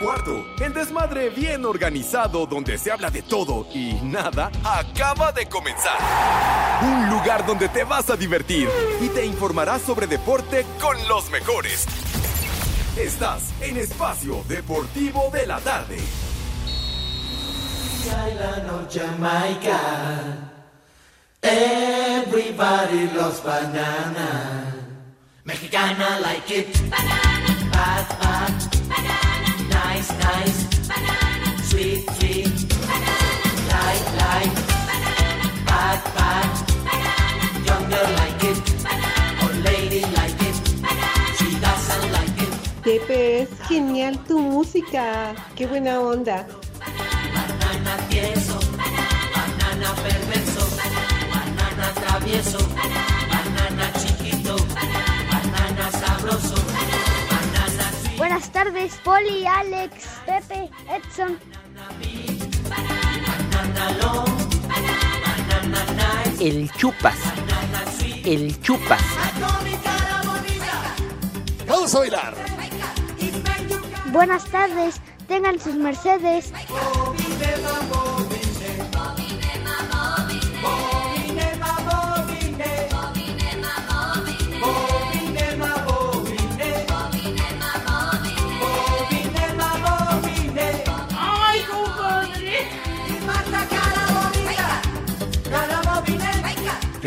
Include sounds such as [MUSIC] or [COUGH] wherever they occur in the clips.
cuarto. El desmadre bien organizado donde se habla de todo y nada acaba de comenzar. Un lugar donde te vas a divertir y te informarás sobre deporte con los mejores. Estás en Espacio Deportivo de la Tarde. Jamaica. Everybody loves banana. Mexicana like it. Banana. Bad, bad. Nice, nice. Banana. Sweet, sweet. Banana. Light, light. Banana. Bad, bad. Banana. Young girl like it. Banana. Old lady like it. Banana. She doesn't like it. Pepe, es genial tu música. Qué buena onda. Banana tieso. Banana perverso. Banana travieso. Banana chiquito. Banana sabroso. Buenas tardes, Poli, Alex, Pepe, Edson. El chupas. El chupas. Vamos a bailar. Buenas tardes, tengan sus mercedes.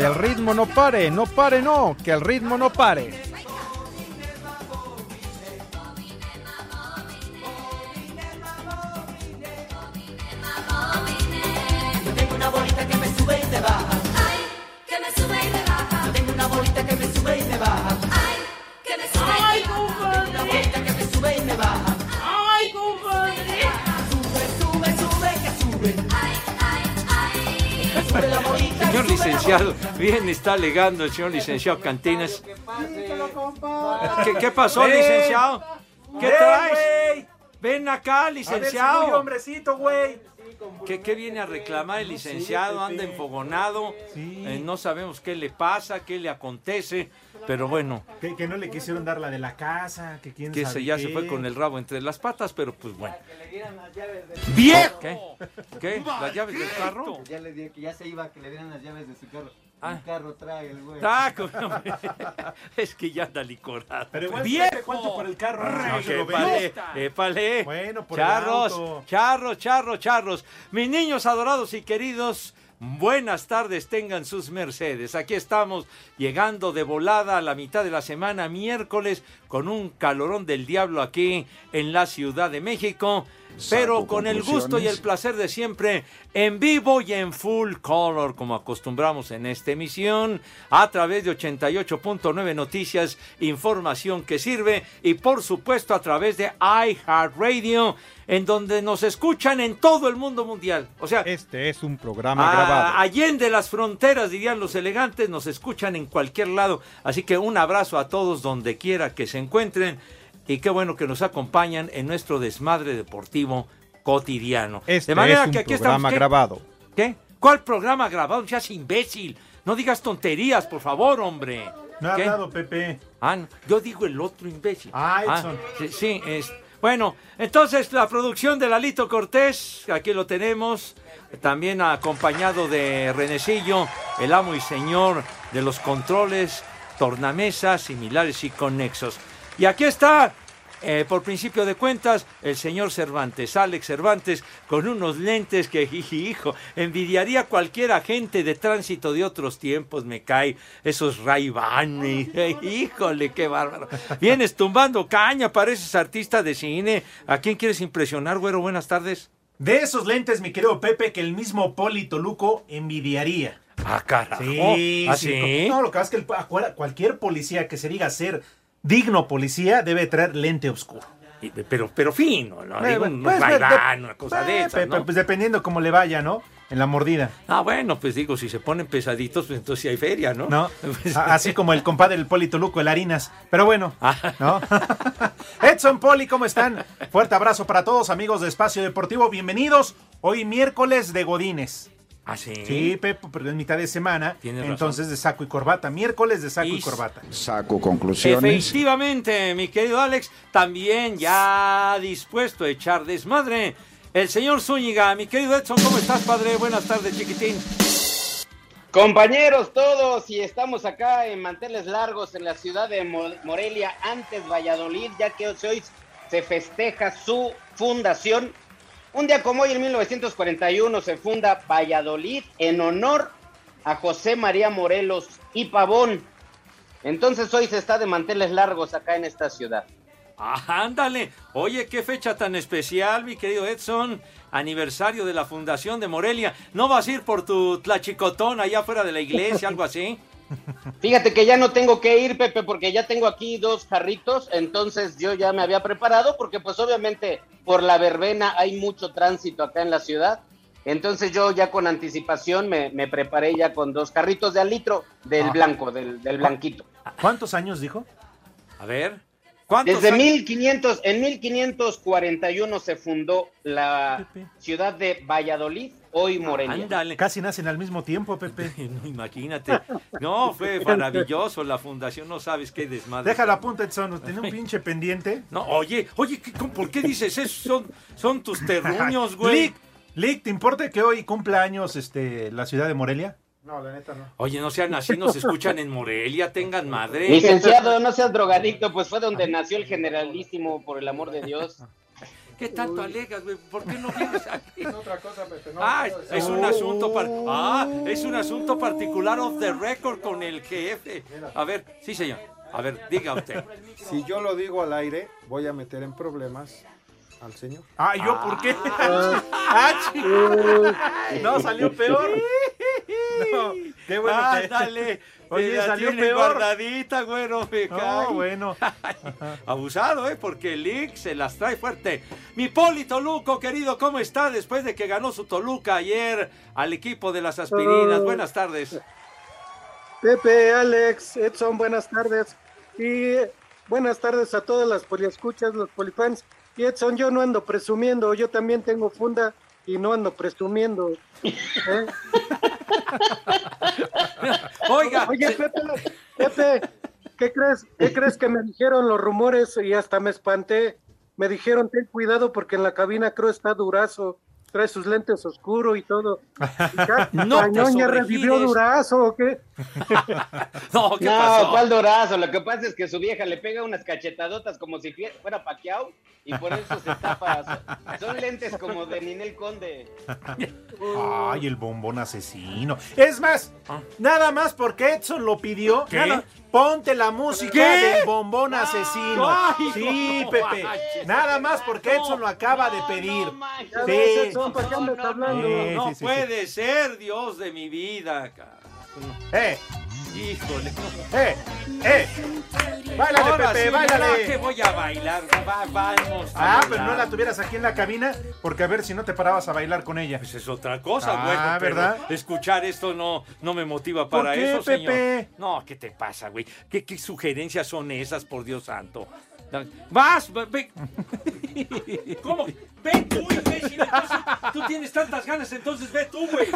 El ritmo no pare, no pare, no, que el ritmo no pare. Bien está alegando el señor licenciado Cantinas. ¿Qué, qué pasó, licenciado? ¿Qué traes? Ven acá, A licenciado. hombrecito, güey. ¿Qué, qué viene a reclamar el licenciado? Anda enfogonado. Eh, no sabemos qué le pasa, qué le acontece. Pero bueno, Que, que no le quisieron dar la de la casa, que quién que sabe se ya se qué. fue con el rabo entre las patas, pero pues bueno. ¡Viejo! ¿Qué? ¿Qué? ¿Las llaves del carro? Ya le dije que ya se iba, que le dieran las llaves de su carro. Ah. El carro trae el güey. Como- [LAUGHS] es que ya anda licorado. Pero igual, ¡Viejo! ¿cuánto por el carro? No, se épale, épale. Bueno, por el charros, auto. charros, charros, charros. Mis niños adorados y queridos, buenas tardes tengan sus mercedes. Aquí estamos llegando de volada a la mitad de la semana, miércoles, con un calorón del diablo aquí en la Ciudad de México. Pero con el gusto y el placer de siempre, en vivo y en full color, como acostumbramos en esta emisión, a través de 88.9 Noticias, información que sirve, y por supuesto a través de iHeartRadio, en donde nos escuchan en todo el mundo mundial. O sea, Este es un programa a- grabado. allende las fronteras, dirían los elegantes, nos escuchan en cualquier lado. Así que un abrazo a todos donde quiera que se encuentren. Y qué bueno que nos acompañan en nuestro desmadre deportivo cotidiano. Este de manera es un que aquí programa estamos. ¿qué? grabado. ¿Qué? ¿Cuál programa grabado? Seas imbécil. No digas tonterías, por favor, hombre. No ha hablado, Pepe. Ah, no, yo digo el otro imbécil. Ah, Edson. sí, sí, es. Bueno, entonces la producción de Lalito Cortés, aquí lo tenemos, también acompañado de Renecillo, el amo y señor de los controles, tornamesas, similares y conexos. Y aquí está, eh, por principio de cuentas, el señor Cervantes, Alex Cervantes, con unos lentes que, jiji, [LAUGHS] hijo, envidiaría cualquier agente de tránsito de otros tiempos, me cae, esos ray híjole, qué bárbaro. Vienes tumbando caña, pareces artista de cine. ¿A quién quieres impresionar, güero? Buenas tardes. De esos lentes, mi querido Pepe, que el mismo Polito Luco envidiaría. Ah, carajo. Sí, ¿Ah, sí. sí? No, lo que pasa es que el- cualquier policía que se diga ser digno policía debe traer lente oscuro. Pero, pero fino, ¿no? Digo, un pues, bailán, de- una cosa de eh, esas, ¿no? Pues dependiendo cómo le vaya, ¿no? En la mordida. Ah, bueno, pues digo, si se ponen pesaditos, pues entonces sí hay feria, ¿no? ¿No? [LAUGHS] Pues- Así como el compadre del Polito Luco, el Harinas. Pero bueno, Ah. ¿no? [LAUGHS] Edson Poli, ¿cómo están? Fuerte abrazo para todos, amigos de Espacio Deportivo. Bienvenidos. Hoy miércoles de Godines. ¿Ah, sí? Sí, Pepe, pero es mitad de semana. Tienes razón. entonces de saco y corbata. Miércoles de saco y, Y- corbata. Saco conclusiones. Efectivamente, mi querido Alex, también ya dispuesto a echar desmadre. El señor Zúñiga, mi querido Edson, ¿cómo estás, padre? Buenas tardes, chiquitín. Compañeros todos, y estamos acá en manteles largos en la ciudad de Mo- Morelia, antes Valladolid, ya que hoy se festeja su fundación. Un día como hoy, en 1941, se funda Valladolid en honor a José María Morelos y Pavón. Entonces hoy se está de manteles largos acá en esta ciudad. Ah, ándale. Oye, qué fecha tan especial, mi querido Edson. Aniversario de la Fundación de Morelia. ¿No vas a ir por tu tlachicotón allá afuera de la iglesia, algo así? Fíjate que ya no tengo que ir, Pepe, porque ya tengo aquí dos jarritos, entonces yo ya me había preparado, porque pues obviamente por la verbena hay mucho tránsito acá en la ciudad, entonces yo ya con anticipación me, me preparé ya con dos jarritos de al litro del Ah. blanco, del, del blanquito. ¿Cuántos años dijo? A ver. ¿Cuántos Desde años? 1500, en 1541 se fundó la ciudad de Valladolid, hoy Morelia. Ándale. Casi nacen al mismo tiempo, Pepe. [LAUGHS] No, imagínate. No, fue maravilloso la fundación. No sabes qué desmadre. Déjalo a punta, Edson. Tiene un [LAUGHS] pinche pendiente. No, oye, oye, ¿qué- ¿por qué dices eso? Son, son tus terruños, [LAUGHS] güey. Lick, Lick, ¿te importa que hoy cumpla años este, la ciudad de Morelia? No, la neta no. Oye, no sean así, nos escuchan en Morelia, tengan madre. Licenciado, no seas drogadicto, pues fue donde nació el generalísimo, por el amor de Dios. ¿Qué tanto alegas, güey? ¿Por qué no vienes aquí? [LAUGHS] Es otra cosa, Pepe. No, Ah, no, es un asunto par- ah, es un asunto particular of the record con el jefe. A ver, sí, señor. A ver, diga usted. Si yo lo digo al aire, voy a meter en problemas al señor. Ah, ¿yo por qué? Ah, chi- no, salió peor. No, qué bueno que- Ándale. Oye, salió tiene peor. guardadita, me No, cae. bueno. [LAUGHS] Abusado, ¿eh? Porque el Lick se las trae fuerte. Mi Poli Toluco, querido, ¿cómo está después de que ganó su Toluca ayer al equipo de las aspirinas? Oh. Buenas tardes. Pepe, Alex, Edson, buenas tardes. Y buenas tardes a todas las poliescuchas, los polifans. Y Edson, yo no ando presumiendo, yo también tengo funda y no ando presumiendo. ¿eh? [LAUGHS] Oiga. Oye, Pepe, Pepe, ¿qué crees? ¿Qué crees que me dijeron los rumores y hasta me espanté? Me dijeron, ten cuidado porque en la cabina creo está Durazo, trae sus lentes oscuros y todo. [LAUGHS] No la te ñoña revivió. Durazo o qué? [LAUGHS] No, ¿qué no, pasó? ¿cuál dorazo? Lo que pasa es que su vieja le pega unas cachetadotas como si fuera paqueado y por eso se tapa. Son, [LAUGHS] son lentes como de Ninel Conde. Ay, el bombón asesino. Es más, nada más porque Edson lo pidió. ¿Qué? nada- ponte la música ¿Qué? del bombón asesino. Ay, sí, no Pepe. manches. Nada más porque Edson lo acaba de pedir. No puede ser, Dios de mi vida. cara. Eh, Híjole. eh, eh. Báilale, Ahora Pepe, sí, báilale. que voy a bailar. Va- vamos. a Ah, pero no la tuvieras aquí en la cabina, porque a ver si no te parabas a bailar con ella. Pues es otra cosa, Ah, pero ¿verdad? Escuchar esto no, no me motiva ¿Por para qué, eso, señor. Pepe? No, ¿qué te pasa, güey? ¿Qué, qué sugerencias son esas, por Dios santo? ¡Vas! ve-. [LAUGHS] ¿Cómo? Ve tú, imbécil. entonces, tú tienes tantas ganas, entonces ve tú, güey.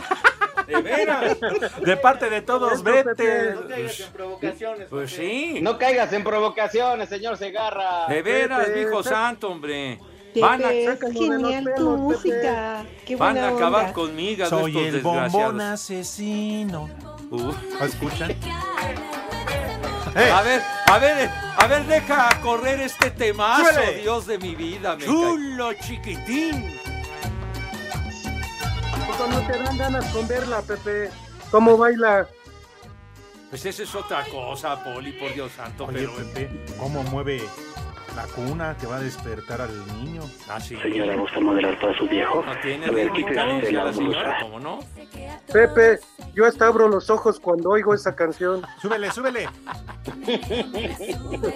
De veras. De parte de todos, vete. No caigas en provocaciones. Pues sí. No caigas en provocaciones, señor Segarra. De veras, hijo santo, hombre. Van a, es genial tu música. Qué van a acabar onda. conmigo, Soy estos el bombón asesino. Uh. ¿Escuchan? A ver, a ver, a ver, deja correr este temazo. Dios de mi vida. Me Chulo chiquitín. Tampoco no te dan ganas con verla, Pepe. ¿Cómo baila? Pues esa es otra cosa, Poli, por Dios santo. Oye, pero, Pepe, ¿cómo mueve la cuna que va a despertar al niño? Ah, sí. Señora, ¿gusta moderar para su viejo? No tiene A ver, quítese la la blusa. ¿cómo no? Pepe, yo hasta abro los ojos cuando oigo esa canción. Súbele, súbele. [LAUGHS]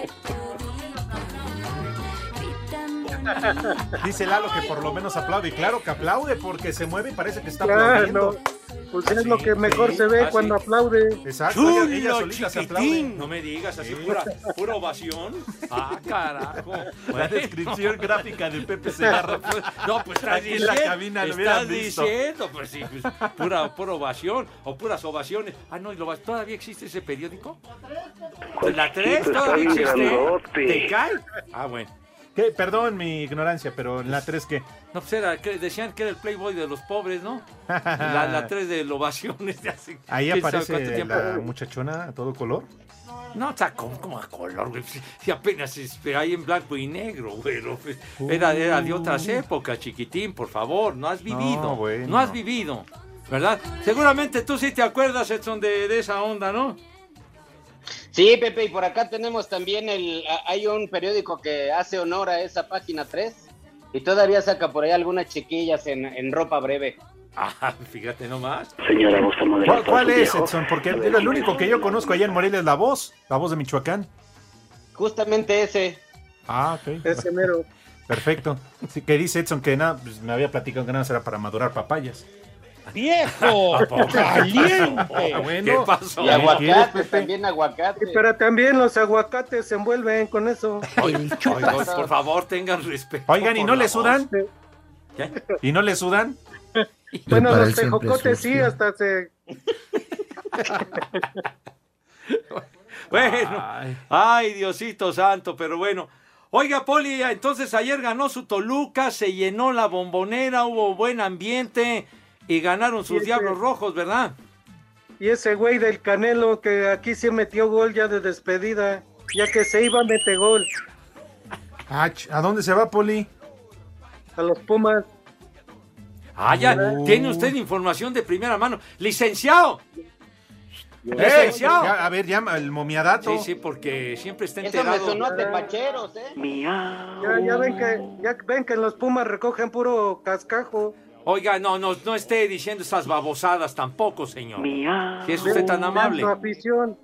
Dice Lalo que por lo menos aplaude. Y claro que aplaude porque se mueve y parece que está Claro. aplaudiendo. Pues es lo que mejor se ve Ah, cuando sí. aplaude. Exacto, Chulo, ella, ella solita se aplaude. No me digas así, pura, [LAUGHS] pura ovación. Ah, carajo. La descripción gráfica de Pepe [LAUGHS] Segarra. No, pues estás Aquí en la diciendo. cabina lo estás visto. diciendo, pues sí, pues, pura, pura ovación o puras ovaciones. Ah, no, y lo, ¿todavía existe ese periódico? ¿La 3 Chiquito, está todavía existe? ¿Te cae? Ah, bueno. ¿Qué? Perdón mi ignorancia, pero en la 3 ¿qué? No, pues era, que decían que era el Playboy de los pobres, ¿no? [LAUGHS] La, la 3 de ovaciones de hace. Ahí aparece tiempo. la muchachona a todo color. No, está como, como a color, güey. Si apenas ahí en blanco y negro, güey. no, pues, Era, era de otras épocas, chiquitín, por favor. No has vivido. No, bueno. has vivido. ¿Verdad? Seguramente tú sí te acuerdas, Edson, de, de esa onda, ¿no? Sí, Pepe, y por acá tenemos también el. Hay un periódico que hace honor a esa página 3 y todavía saca por ahí algunas chiquillas en, en ropa breve. Ah, [LAUGHS] fíjate nomás. Señora, gusta ¿Cuál, cuál es, viejo? Edson? Porque el, el único que yo conozco allá en Morelia es La Voz, La Voz de Michoacán. Justamente ese. Ah, ok. Ese mero. [LAUGHS] Perfecto. Sí, que dice Edson que nada, pues, me había platicado que nada más era para madurar papayas. ¡Viejo! [LAUGHS] ¡Caliente! Ah, bueno. ¿Qué pasó? Y ¿Qué quieres, aguacate, Pepe? también aguacate. Pero también los aguacates se envuelven con eso. Oigan, por favor, tengan respeto. Oigan, ¿y no le sudan? ¿Qué? ¿Y no le sudan? [LAUGHS] Bueno, los tejocotes sí, hasta se... [LAUGHS] Bueno, Ay. ay. Diosito santo, pero bueno. Oiga, Poli, entonces ayer ganó su Toluca, se llenó la bombonera, hubo buen ambiente y ganaron sus. Diablos Rojos, ¿verdad? Y ese güey del Canelo que aquí sí metió gol ya de despedida. Ya que se iba, mete gol. Ah, ¿A dónde se va, Poli? A los Pumas. Ah, ya, Uh. tiene usted información de primera mano. ¡Licenciado! Eh, ¡Licenciado! ya, a ver, llama el momiadato. Sí, sí, porque siempre está Eso me enterado. sonó tepacheros, ¿eh? Miau. Ya, ya ven que ya ven que los Pumas recogen puro cascajo. Oiga, no, no, no esté diciendo esas babosadas tampoco, señor. Miau. Si es usted tan amable. Afición.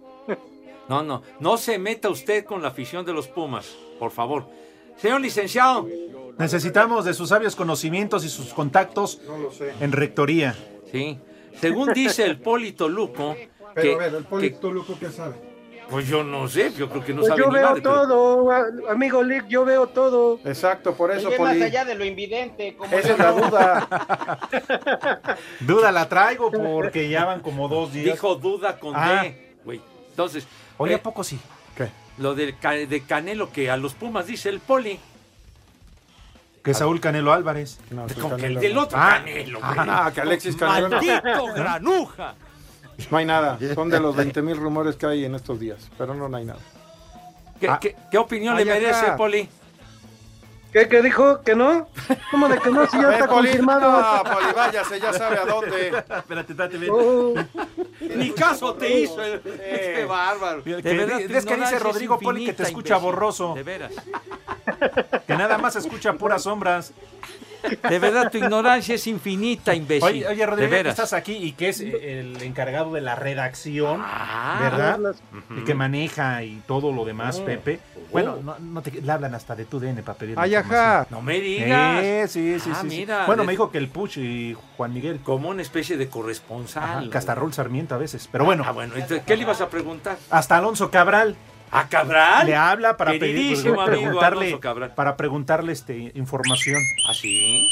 No, no, no se meta usted con la afición de los Pumas, por favor. Señor licenciado, Necesitamos de sus sabios conocimientos y sus contactos No lo sé. en rectoría. sí, según dice el Polito Luco, Pero que, a ver, el que- Polito Luco, ¿qué sabe? Pues yo no sé, yo creo que no Pues sabe yo ni veo madre, todo, amigo Lick, yo veo todo. Exacto, por eso, ve más Poli. allá de lo invidente. Como Esa es la duda. [LAUGHS] Duda la traigo porque ya van como dos días. Dijo duda con Ah. D, güey. Entonces, Oye, eh, ¿a poco sí? ¿Qué? lo del ca- de Canelo que a los Pumas dice el Poli, Que Saúl Canelo Álvarez. No, que el del otro Ah. Canelo. Ah, que Alexis Canelo. Maldito [LAUGHS] granuja. No hay nada. Son de los [LAUGHS] 20 mil rumores que hay en estos días. Pero no, no hay nada. ¿Qué, Ah. qué- qué opinión le merece, acá. Poli? ¿Qué, qué dijo? ¿Que no? ¿Cómo de que no? Si ya [LAUGHS] Ven, está Poli. confirmado. No, Poli, váyase, ya sabe a dónde. Espérate, espérate, ven. Oh, [LAUGHS] Ni caso te hizo. el- Qué bárbaro. De verdad, es que dice Rodrigo Poli que te escucha imbécil. borroso. De veras. Que nada más escucha puras sombras. De verdad, tu ignorancia es infinita, imbécil. Oye, oye de Rodrigo, que estás aquí y que es eh, el encargado de la redacción, Ah, ¿verdad? las- Y que maneja y todo lo demás, Oh. Pepe. Bueno, no, no te, le hablan hasta de tu DN para pedir Ay, ajá. No me digas. Eh, sí, sí, Ah, sí, sí. mira, Bueno, de- me dijo que el Puch y Juan Miguel. Como una especie de corresponsal. Ajá. Castarrol Sarmiento a veces. Pero bueno, Ah, bueno, entonces, ¿qué le ibas a preguntar? hasta Alonso Cabral ¿A Cabral? le habla para pedir, Queridísimo pues, amigo preguntarle, Cabral. para preguntarle este, información. ¿Ah, sí?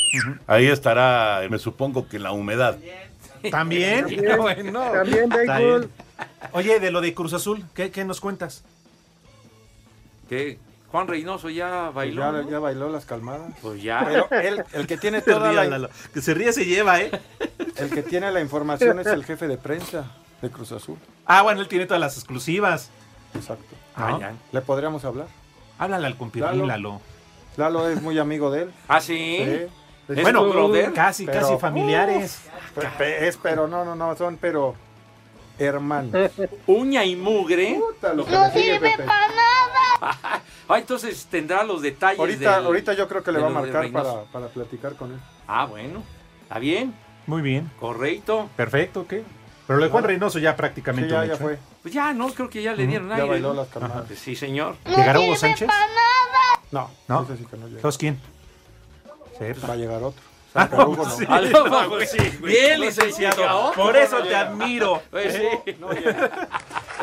Ahí estará, me supongo que la humedad. También. [LAUGHS] También, Bueno, también. Oye, de lo de Cruz Azul, ¿qué, qué nos cuentas? ¿Qué? Juan Reynoso ya bailó. Ya, ¿no? ya bailó las calmadas. Pues ya. Pero él, el que tiene [LAUGHS] toda ría, la, Lalo. Que se ríe se lleva, ¿eh? el que tiene la información es el jefe de prensa de Cruz Azul. Ah, bueno, él tiene todas las exclusivas. Exacto. Ah, ya. ¿Le podríamos hablar? Háblale al compirrín, Lalo. Lalo es muy amigo de él. [LAUGHS] ¿Ah, sí? Sí. ¿Es Bueno, tu brother? casi, Pero- casi familiares. Pe- Es, pero no, no, no, son pero hermanos. [LAUGHS] Uña y mugre. Puta, lo que No sirve para nada. [LAUGHS] Ah, entonces tendrá los detalles Ahorita, del- ahorita yo creo que le va a marcar para, para platicar con él. Ah, bueno. Está bien. Muy bien. Correcto. Perfecto, ¿qué? Pero lo de Juan Reynoso ya prácticamente Sí, ya, ya hecho, fue. Pues ya, ¿no? Creo que ya le dieron ya aire. bailó ¿no? las calmadas. Ajá, Sí, señor. ¿Llegará Hugo Sánchez? No, ¿No? ese sí que no llega. ¿Entonces quién? Va a llegar otro. [LAUGHS] Hugo no. Sí, sí, güey. Bien, licenciado. Por eso te admiro. [LAUGHS] Pues sí. [LAUGHS]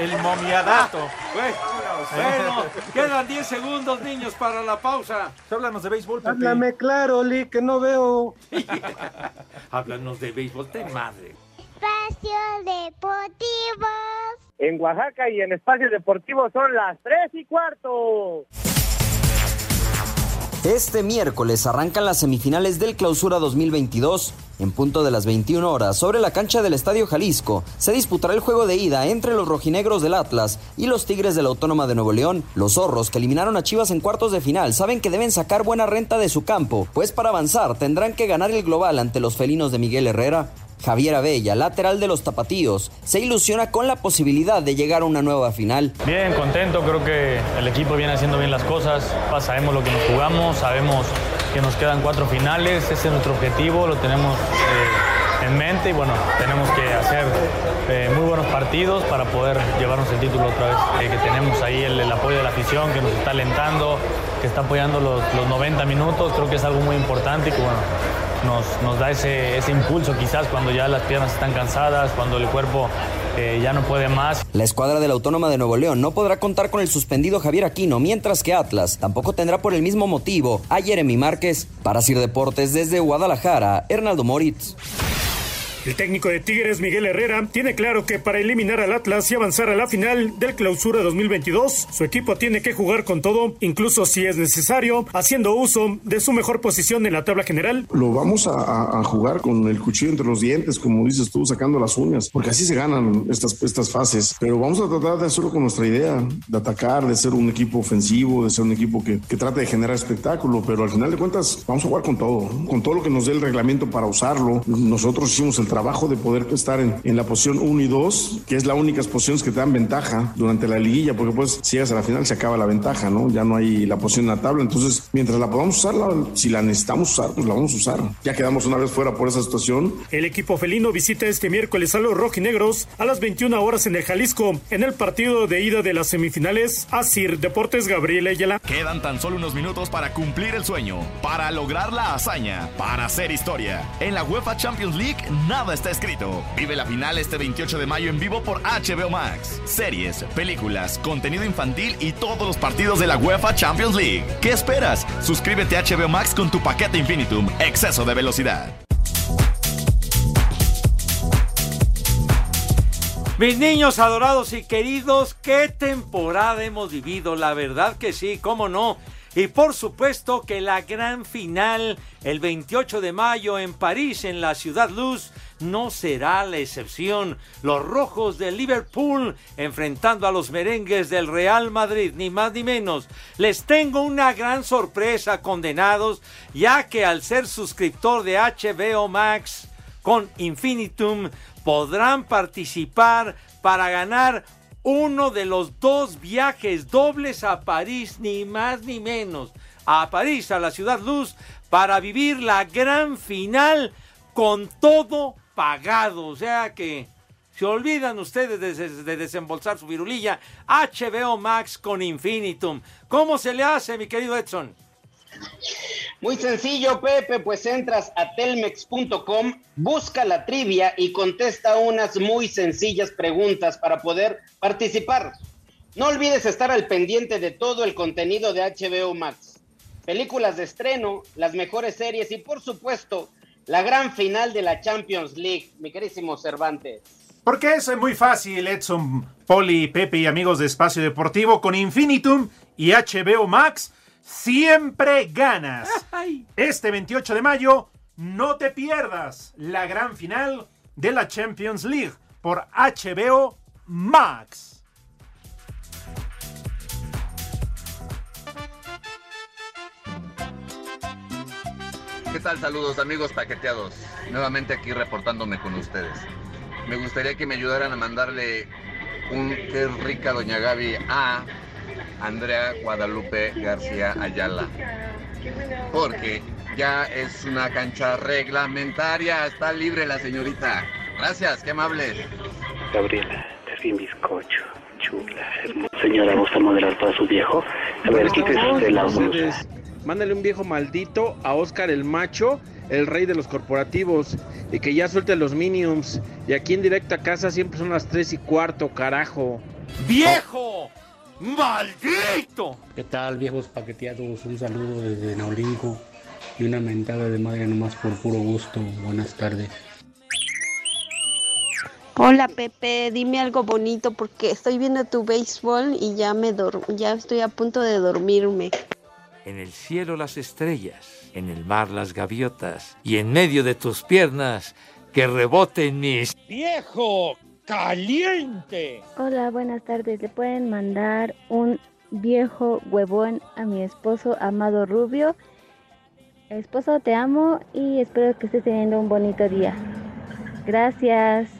El momiadato. Güey, Bueno, quedan 10 segundos, niños, para la pausa. Háblanos de béisbol, Pepe. Háblame claro, Lee, que no veo. Háblanos de béisbol, de madre. Espacio Deportivo. En Oaxaca y en Espacio Deportivo son las 3 y cuarto. Este miércoles arrancan las semifinales del Clausura 2022. En punto de las 21 horas, sobre la cancha del Estadio Jalisco, se disputará el juego de ida entre los rojinegros del Atlas y los Tigres de la Autónoma de Nuevo León. Los zorros que eliminaron a Chivas en cuartos de final saben que deben sacar buena renta de su campo, pues para avanzar tendrán que ganar el global ante los felinos de Miguel Herrera. Javier Abella, lateral de los Tapatíos, se ilusiona con la posibilidad de llegar a una nueva final. Bien, contento, creo que el equipo viene haciendo bien las cosas, sabemos lo que nos jugamos, sabemos que nos quedan cuatro finales, ese es nuestro objetivo, lo tenemos eh, en mente y bueno, tenemos que hacer eh, muy buenos partidos para poder llevarnos el título otra vez, Eh, que tenemos ahí el, apoyo de la afición que nos está alentando, que está apoyando los, los 90 minutos, creo que es algo muy importante y que bueno, nos, da ese, ese impulso quizás cuando ya las piernas están cansadas, cuando el cuerpo eh, ya no puede más. La escuadra de la Autónoma de Nuevo León no podrá contar con el suspendido Javier Aquino, mientras que Atlas tampoco tendrá por el mismo motivo a Jeremy Márquez. Para Sir Deportes desde Guadalajara, Hernaldo Moritz. El técnico de Tigres, Miguel Herrera, tiene claro que para eliminar al Atlas y avanzar a la final del Clausura 2022, su equipo tiene que jugar con todo, incluso si es necesario, haciendo uso de su mejor posición en la tabla general. Lo vamos a, jugar con el cuchillo entre los dientes, como dices tú, sacando las uñas, porque así se ganan estas, estas fases. Pero vamos a tratar de hacerlo con nuestra idea, de atacar, de ser un equipo ofensivo, de ser un equipo que, que trate de generar espectáculo, pero al final de cuentas vamos a jugar con todo, con todo lo que nos dé el reglamento para usarlo. Nosotros hicimos el trabajo de poder estar en, en la posición 1 y 2, que es las únicas posiciones que te dan ventaja durante la liguilla, porque pues si llegas a la final se acaba la ventaja, ¿no? Ya no hay la posición en la tabla, entonces mientras la podamos usar, la- si la necesitamos usar, pues la vamos a usar. Ya quedamos una vez fuera por esa situación, El equipo felino visita este miércoles a los rojinegros a las 21 horas en el Jalisco, en el partido de ida de las semifinales. Asir Deportes Gabriel Ayala. Quedan tan solo unos minutos para cumplir el sueño, para lograr la hazaña, para hacer historia. En la UEFA Champions League nada está escrito. Vive la final este 28 de mayo en vivo por HBO Max. Series, películas, contenido infantil y todos los partidos de la UEFA Champions League. ¿Qué esperas? Suscríbete a HBO Max con tu paquete Infinitum, exceso de velocidad. Mis niños adorados y queridos, qué temporada hemos vivido, la verdad que sí, cómo no. Y por supuesto que la gran final el 28 de mayo en París, en la Ciudad Luz, no será la excepción. Los rojos de Liverpool enfrentando a los merengues del Real Madrid, ni más ni menos. Les tengo una gran sorpresa, condenados, ya que al ser suscriptor de HBO Max, con Infinitum podrán participar para ganar uno de los dos viajes dobles a París, ni más ni menos. A París, a la Ciudad Luz, para vivir la gran final con todo pagado. O sea que se olvidan ustedes de, de desembolsar su virulilla. HBO Max con Infinitum. ¿Cómo se le hace, mi querido Edson? Muy sencillo, Pepe, pues entras a telmex.com, busca la trivia y contesta unas muy sencillas preguntas para poder participar. No olvides estar al pendiente de todo el contenido de HBO Max, películas de estreno, las mejores series y por supuesto la gran final de la Champions League, mi querísimo Cervantes. Porque es muy fácil, Edson, Poli, Pepe y amigos de Espacio Deportivo con Infinitum y HBO Max. Siempre ganas. Este 28 de mayo, no te pierdas la gran final de la Champions League por HBO Max. ¿Qué tal? Saludos amigos paqueteados. Nuevamente aquí reportándome con ustedes. Me gustaría que me ayudaran a mandarle un qué rica doña Gaby a Andrea Guadalupe García Ayala. Porque ya es una cancha reglamentaria, está libre la señorita. Gracias, qué amables. Gabriela, te bizcocho, chula, hermosa. Señora, ¿gusta moderar para su viejo? A ver, quítese usted la. Mándale un viejo maldito a Oscar el Macho el rey de los corporativos y que ya suelte los minions. Y aquí en directa a casa siempre son las 3 y cuarto, carajo. ¡Viejo! ¡Maldito! ¿Qué tal, viejos paqueteados? Un saludo desde Naulinco y una mentada de madre nomás por puro gusto. Buenas tardes. Hola Pepe, dime algo bonito porque estoy viendo tu béisbol y ya me ya estoy a punto de dormirme. En el cielo las estrellas, en el mar las gaviotas y en medio de tus piernas que reboten mis... ¡Viejo! ¡Caliente! Hola, buenas tardes. ¿Le pueden mandar un viejo huevón a mi esposo amado Rubio? Esposo, te amo y espero que estés teniendo un bonito día. Gracias.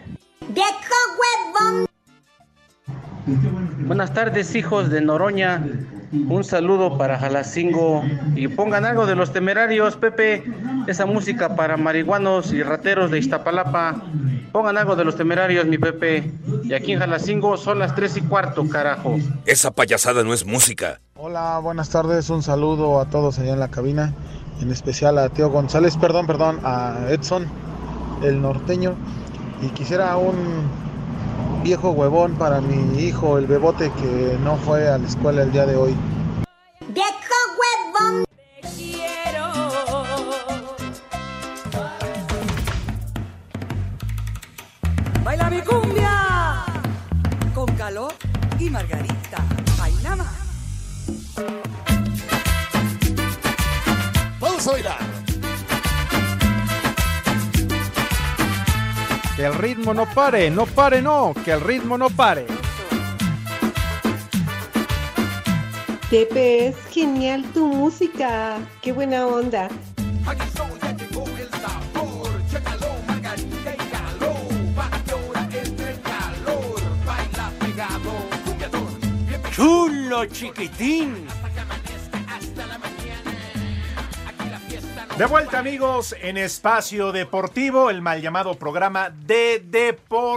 ¡Viejo huevón! Buenas tardes, hijos de Noroña. Un saludo para Jalacingo. Y pongan algo de los temerarios, Pepe. Esa música para marihuanos y rateros de Iztapalapa. Pongan algo de los temerarios, mi Pepe. Y aquí en Jalacingo son las 3 y cuarto, carajo. Esa payasada no es música. Hola, buenas tardes. Un saludo a todos allá en la cabina. En especial a Teo González, perdón, perdón, a Edson, el norteño. Y quisiera un viejo huevón para mi hijo, el bebote, que no fue a la escuela el día de hoy. ¡Viejo huevón! Baila mi cumbia con calor y margarita. Baila más. Vamos a bailar. Que el ritmo no pare, no pare, no, que el ritmo no pare. Pepe, es genial tu música. Qué buena onda. ¡Chulo chiquitín! De vuelta amigos en Espacio Deportivo, el mal llamado programa de deportes.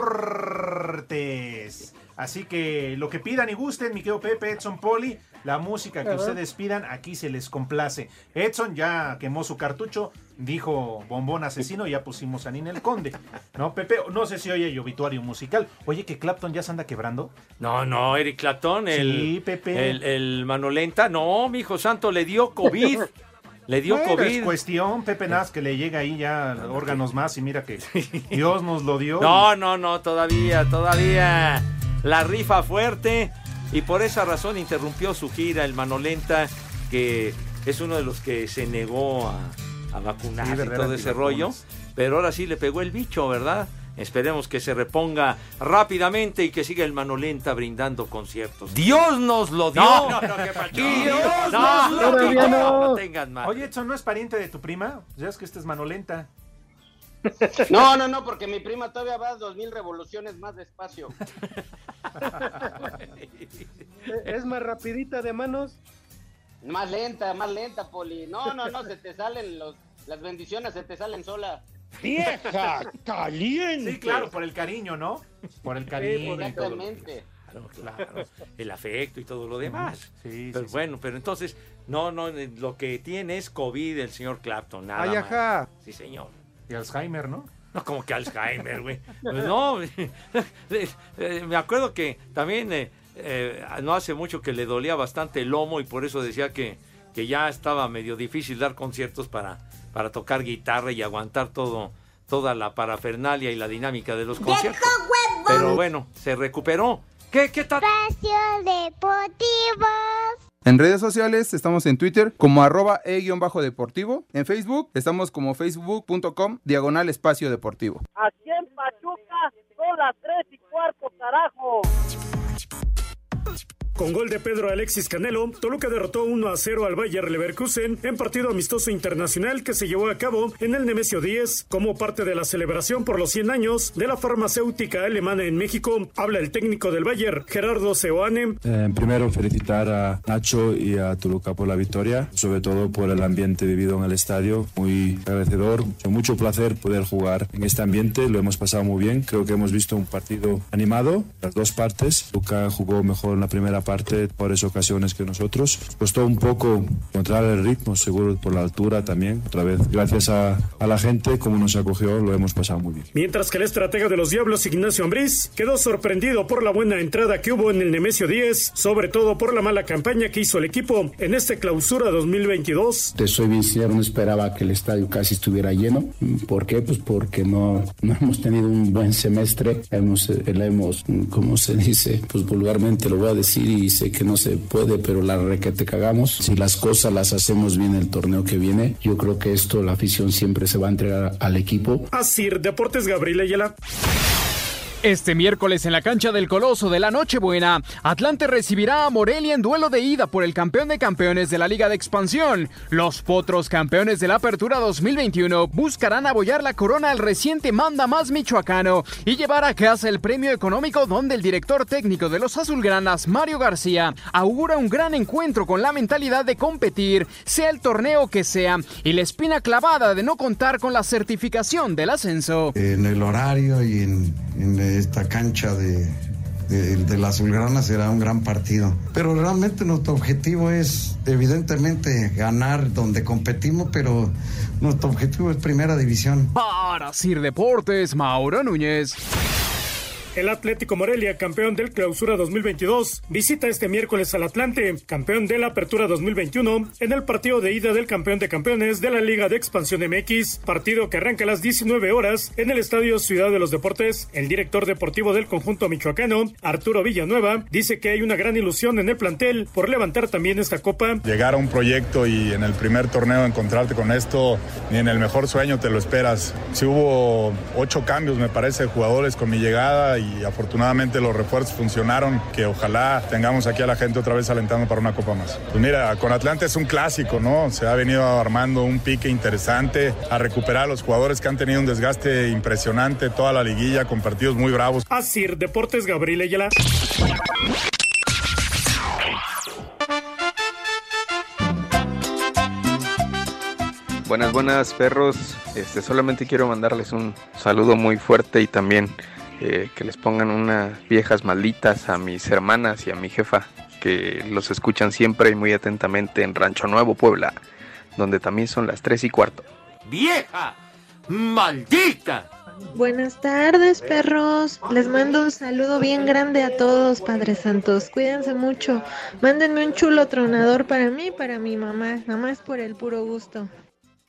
Así que lo que pidan y gusten, mi querido Pepe, Edson Poli, la música que ustedes pidan, aquí se les complace. Edson ya quemó su cartucho, dijo bombón asesino, y ya pusimos a Ninel Conde. ¿No, Pepe? No sé si oye el obituario musical. Oye, que Clapton ya se anda quebrando. No, no, Eric Clapton, el, Sí, Pepe. el, el Manolenta, no, mi hijo santo, le dio COVID. [LAUGHS] Le dio Bueno, COVID. Es cuestión, Pepe Naz, que le llega ahí ya órganos más y mira que [LAUGHS] Dios nos lo dio. No, no, no, todavía, todavía. La rifa fuerte. Y por esa razón interrumpió su gira el Manolenta, que es uno de los que se negó a, a vacunarse Sí, y todo ese rollo. Pero ahora sí le pegó el bicho, ¿verdad? Esperemos que se reponga rápidamente y que siga el Manolenta brindando conciertos. Dios nos lo dio. No, no, no, qué. Dios No, nos lo dio. no, no tengan más. Oye, Edson, ¿no es pariente de tu prima? Ya es que esta es Manolenta. No, no, no, porque mi prima todavía va a dos mil revoluciones más despacio. [LAUGHS] Es más rapidita de manos. Más lenta, más lenta, Poli. No, no, no, se te salen los, las bendiciones, se te salen sola. ¡Vieja! ¡Caliente! Sí, claro, por el cariño, ¿no? Por el cariño. todo. Exactamente. Claro, claro. El afecto y todo lo demás. Sí, pero sí, bueno, pero entonces, no, no, eh, lo que tiene es COVID el señor Clapton, nada Ay, más. ajá. Sí, señor. Y Alzheimer, ¿no? No, como que Alzheimer, güey. Pues no, [LAUGHS] eh, me acuerdo que también eh, eh, no hace mucho que le dolía bastante el lomo y por eso decía que, que ya estaba medio difícil dar conciertos para, para tocar guitarra y aguantar todo, toda la parafernalia y la dinámica de los conciertos. Pero bueno, se recuperó. ¿Qué, qué tal? Espacio Deportivo. En redes sociales estamos en Twitter como arroba e-deportivo. En Facebook estamos como facebook.com diagonal espacio deportivo. Aquí en Pachuca son las 3 y cuarto, carajo. Con gol de Pedro Alexis Canelo, Toluca derrotó 1 a 0 al Bayer Leverkusen en partido amistoso internacional que se llevó a cabo en el Nemesio 10 como parte de la celebración por los 100 años de la farmacéutica alemana en México. Habla el técnico del Bayer, Gerardo Seoane. Eh, primero felicitar a Nacho y a Toluca por la victoria, sobre todo por el ambiente vivido en el estadio, muy agradecedor, mucho placer poder jugar en este ambiente, lo hemos pasado muy bien, creo que hemos visto un partido animado, las dos partes, Toluca jugó mejor en la primera parte por esas ocasiones que nosotros. Costó un poco encontrar el ritmo, seguro por la altura también. Otra vez, gracias a, a la gente, como nos acogió, lo hemos pasado muy bien. Mientras que el estratega de los Diablos, Ignacio Ambriz, quedó sorprendido por la buena entrada que hubo en el Nemesio 10, sobre todo por la mala campaña que hizo el equipo en este clausura 2022. Te soy bien sincero, no esperaba que el estadio casi estuviera lleno. ¿Por qué? Pues porque no, no hemos tenido un buen semestre. Hemos, eh, la hemos, como se dice, pues vulgarmente lo voy a decir y sé que no se puede, pero la re que te cagamos. Si las cosas las hacemos bien el torneo que viene, yo creo que esto, la afición siempre se va a entregar al equipo. Así, Deportes Gabriel Ayala. Este miércoles en la cancha del Coloso de la Nochebuena, Atlante recibirá a Morelia en duelo de ida por el campeón de campeones de la Liga de Expansión. Los potros campeones de la Apertura 2021 buscarán abollar la corona al reciente Manda Más Michoacano y llevar a casa el premio económico donde el director técnico de los Azulgranas, Mario García, augura un gran encuentro con la mentalidad de competir, sea el torneo que sea, y la espina clavada de no contar con la certificación del ascenso. En el horario y en, en esta cancha de, de, la Azulgrana será un gran partido. Pero realmente nuestro objetivo es, evidentemente, ganar donde competimos, pero nuestro objetivo es primera división. Para Sir Deportes, Mauro Núñez. El Atlético Morelia, campeón del Clausura 2022, visita este miércoles al Atlante, campeón de la Apertura 2021, en el partido de ida del campeón de campeones de la Liga de Expansión MX, partido que arranca a las 19 horas en el Estadio Ciudad de los Deportes. El director deportivo del conjunto michoacano, Arturo Villanueva, dice que hay una gran ilusión en el plantel por levantar también esta copa. Llegar a un proyecto y en el primer torneo encontrarte con esto, ni en el mejor sueño te lo esperas. Si hubo ocho cambios, me parece, de jugadores con mi llegada y afortunadamente los refuerzos funcionaron, que ojalá tengamos aquí a la gente otra vez alentando para una copa más. Pues mira, con Atlante es un clásico, ¿no? Se ha venido armando un pique interesante a recuperar a los jugadores que han tenido un desgaste impresionante toda la liguilla con partidos muy bravos. Así, Deportes Gabriel Ayala. Buenas, buenas perros. Este, solamente quiero mandarles un saludo muy fuerte y también eh, que les pongan unas viejas malditas a mis hermanas y a mi jefa, que los escuchan siempre y muy atentamente en Rancho Nuevo, Puebla, donde también son las 3 y cuarto. ¡Vieja! ¡Maldita! Buenas tardes, perros. Les mando un saludo bien grande a todos, Padres Santos. Cuídense mucho. Mándenme un chulo tronador para mí y para mi mamá. Nada más por el puro gusto.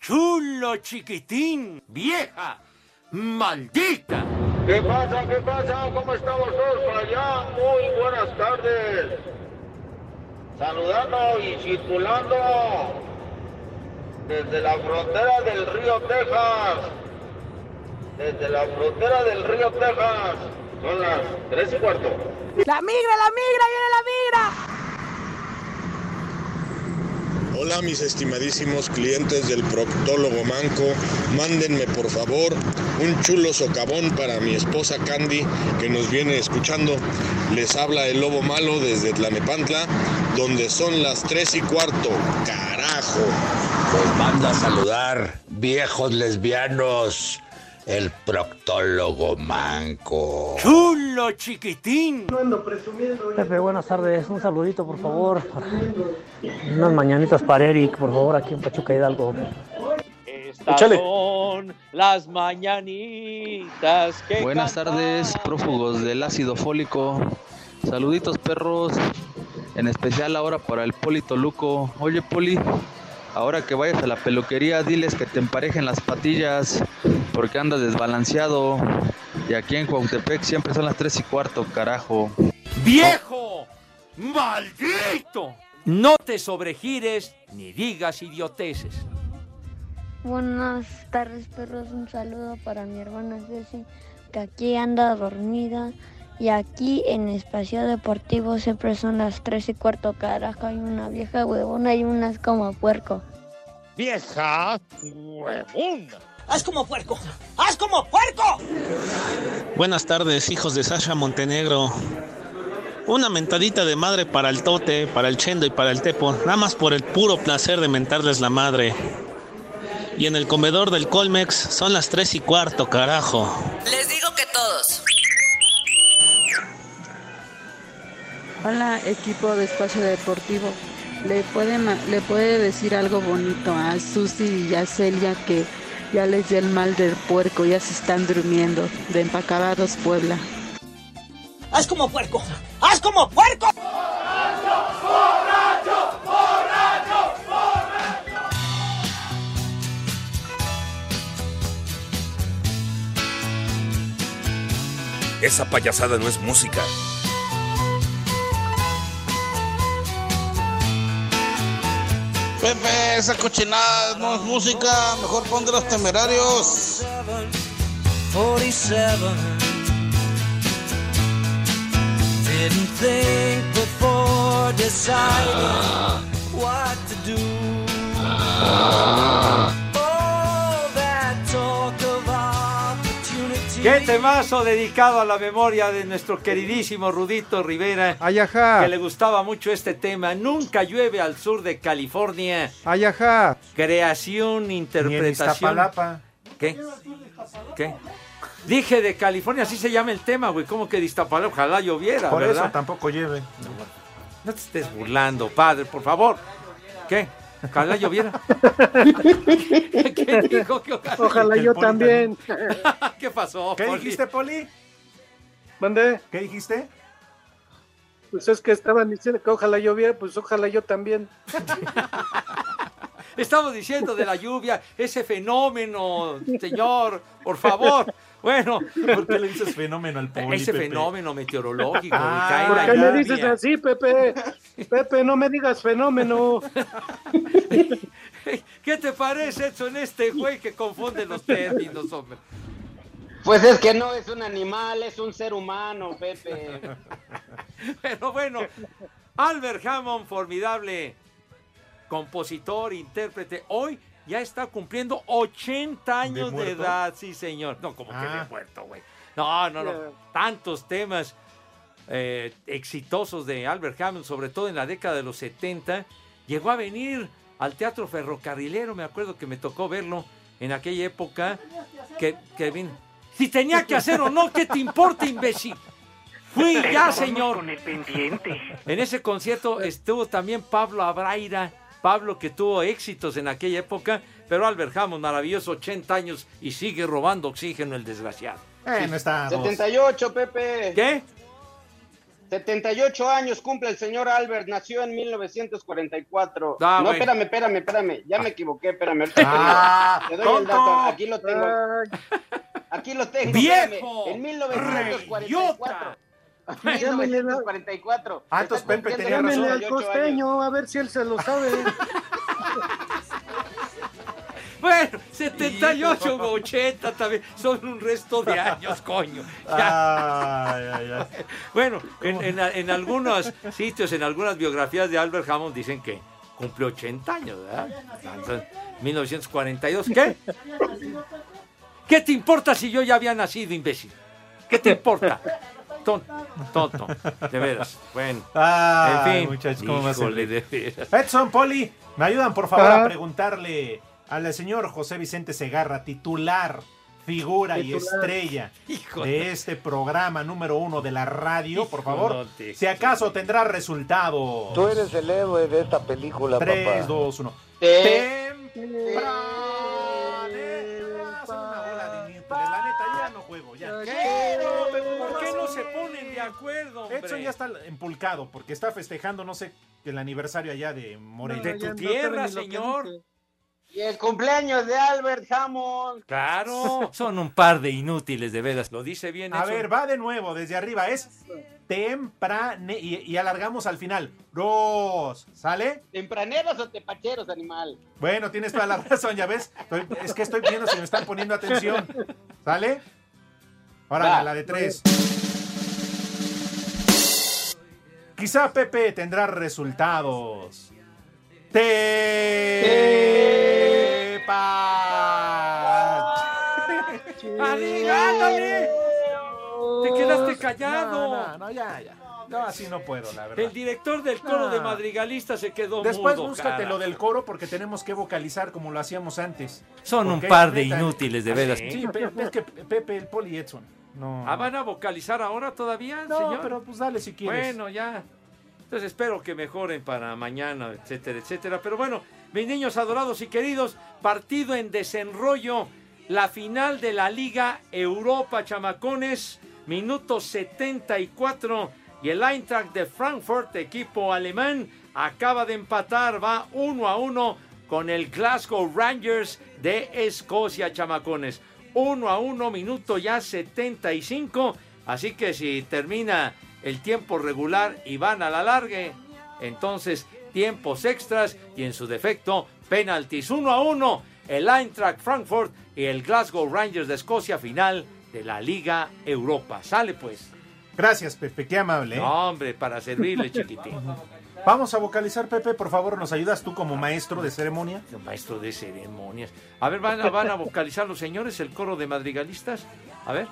¡Chulo chiquitín! ¡Vieja! ¡Maldita! ¿Qué pasa? ¿Qué pasa? ¿Cómo estamos todos por allá? Muy buenas tardes. Saludando y circulando desde la frontera del río Texas. Desde la frontera del río Texas. Son las tres y cuarto. ¡La migra, la migra! ¡Viene la migra! Hola mis estimadísimos clientes del proctólogo Manco, mándenme por favor un chulo socavón para mi esposa Candy que nos viene escuchando. Les habla el lobo malo desde Tlanepantla, donde son las 3 y cuarto. Carajo. Pues manda a saludar, viejos lesbianos, el proctólogo Manco. ¡Chulo chiquitín! No ando presumiendo. Pepe, buenas tardes. Un saludito, por favor. Unas mañanitas para Eric, por favor, aquí en Pachuca Hidalgo. Estas Échale. son las mañanitas que Buenas tardes, prófugos del ácido fólico. Saluditos, perros. En especial ahora para el Poli Toluco. Oye, Poli, ahora que vayas a la peluquería, diles que te emparejen las patillas porque andas desbalanceado. Y aquí en Cuautepec siempre son las 3 y cuarto, carajo. ¡Viejo! ¡Maldito! No te sobregires ni digas idioteces. Buenas tardes, perros. Un saludo para mi hermana Ceci, que aquí anda dormida. Y aquí en Espacio Deportivo siempre son las 3 y cuarto, carajo. Hay una vieja huevona y unas como puerco. ¡Vieja huevona! ¡Haz como puerco! ¡Haz como puerco! Buenas tardes, hijos de Sasha Montenegro. Una mentadita de madre para el Tote, para el Chendo y para el Tepo, nada más por el puro placer de mentarles la madre. Y en el comedor del Colmex son las 3 y cuarto, carajo. Les digo que todos. Hola, equipo de Espacio Deportivo. ¿Le puede, ¿Le puede decir algo bonito a Susi y a Celia que ya les dio el mal del puerco, ya se están durmiendo? De Empacabados, Puebla. ¡Haz como puerco! ¡Haz como puerco! Esa payasada no es música. Pepe, esa cochinada no es música, mejor pon de los temerarios. 47 Didn't think before deciding what to do. Qué temazo dedicado a la memoria de nuestro queridísimo Rudito Rivera. Ayajá. Que le gustaba mucho este tema. Nunca llueve al sur de California. Ayajá. Creación, interpretación. Iztapalapa. ¿Qué? ¿Qué? Dije de California, así se llama el tema, güey. ¿Cómo que de Iztapalapa? Ojalá lloviera, Por ¿verdad? eso tampoco lleve. No te estés burlando, padre, por favor. ¿Qué? Ojalá lloviera. [LAUGHS] ¿Qué dijo? Que ojalá, Ojalá yo Poli también. [LAUGHS] ¿Qué pasó? ¿Qué Poli? dijiste, Poli? ¿Mandé? ¿Qué dijiste? Pues es que estaban diciendo que ojalá lloviera, pues ojalá yo también. [LAUGHS] Estamos diciendo de la lluvia, ese fenómeno, señor, por favor. Bueno, ¿Por qué le dices fenómeno al Poli, ese Pepe? fenómeno meteorológico. Ah, cae ¿Por la qué me lluvia. dices así, Pepe? Pepe, no me digas fenómeno. [LAUGHS] ¿Qué te parece, Edson, este güey que confunde los términos, hombre? Pues es que no es un animal, es un ser humano, Pepe. Pero bueno, Albert Hammond, formidable compositor, intérprete, hoy ya está cumpliendo 80 años de, edad, sí señor. No, como que Ah. de muerto, güey. No, no, no. Tantos temas eh, exitosos de Albert Hammond, sobre todo en la década de los 70. Llegó a venir al Teatro Ferrocarrilero, me acuerdo que me tocó verlo en aquella época. Que, que vino. Si tenía que hacer o no, ¿qué te importa, imbécil? Fui ya, señor. Con el pendiente. En ese concierto estuvo también Pablo Abraira, Pablo que tuvo éxitos en aquella época, pero Albert Hammond, maravilloso, 80 años y sigue robando oxígeno el desgraciado. Eh, no está. 78, Pepe. ¿Qué? 78 años cumple el señor Albert, nació en 1944. Ah, no, espérame, espérame, espérame, ya me equivoqué, espérame. [LAUGHS] ahorita te Ah, te doy el dato, aquí lo tengo. [LAUGHS] Aquí lo tengo. ¡Viejo! espérame. En 1944. Llámenle, 1944. Ah, entonces Pepe tenía razón. llámenle al 78 años. costeño, a ver si él se lo sabe. [LAUGHS] Bueno, 78 o 80 también, son un resto de años, coño. Ya. Ay, ay, ay. Bueno, en, en- en algunos sitios, en algunas biografías de Albert Hammond dicen que cumple 80 años, ¿verdad? Entonces, 1942. ¿Qué? ¿Qué te importa si yo ya había nacido, imbécil? ¿Qué te importa? Tonto, tonto, de veras. Bueno, Ay, en fin. muchachos, ¿cómo va a ser? híjole, de veras. Edson, Poli, ¿me ayudan por favor a Ah. preguntarle al señor José Vicente Segarra, titular, figura y estrella Hijo de este programa número uno de la radio, por favor? Si acaso tendrá resultados. Tú eres el héroe de esta película, 3, papá. 2, 1. Te- La neta, ya no juego, ya. ¿Qué? ¿Por qué no se ponen de acuerdo? Edson ya está empulcado porque está festejando, no sé, el aniversario allá de Morelia. De tu tierra, señor. Y el cumpleaños de Albert Hammond. Claro, son un par de inútiles, de veras. Lo dice bien. A ver, va de nuevo, desde arriba. Es temprano y, y alargamos al final. Dos. ¿Sale? ¿Tempraneros o tepacheros, animal? Bueno, tienes toda la razón, ya ves. Estoy- es que estoy viendo si me están poniendo atención. ¿Sale? Ahora Va. la de tres. Quizá Pepe tendrá resultados. Tepa. [LAUGHS] ¡Ándale! Te quedaste callado. No, no, no, ya, ya. No, así no puedo, la verdad. El director del coro de Ah. madrigalistas se quedó Después mudo, búscate cara. lo del coro porque tenemos que vocalizar como lo hacíamos antes. Son un par de inútiles, de ¿Ah, veras. Sí, Pe- es que Pepe, el Poli Edson. No. Ah, ¿van a vocalizar ahora todavía, No, señor? pero pues dale si quieres. Bueno, ya. Entonces espero que mejoren para mañana, etcétera, etcétera. Pero bueno, mis niños adorados y queridos, partido en desenrollo, la final de la Liga Europa, chamacones, minuto 74. Y el Eintracht de Frankfurt, equipo alemán, acaba de empatar, va uno a uno con el Glasgow Rangers de Escocia, chamacones. Uno a uno, minuto ya 75. Así que si termina el tiempo regular y van a la largue, entonces tiempos extras y en su defecto penaltis. Uno a uno, el Eintracht Frankfurt y el Glasgow Rangers de Escocia, final de la Liga Europa. Sale pues. Gracias, Pepe, qué amable. ¿eh? No, hombre, para servirle, chiquitín. [LAUGHS] Vamos a vocalizar, Pepe, por favor, ¿nos ayudas tú como maestro de ceremonia? Maestro de ceremonias. A ver, ¿van a, van a vocalizar los señores el coro de madrigalistas? A ver.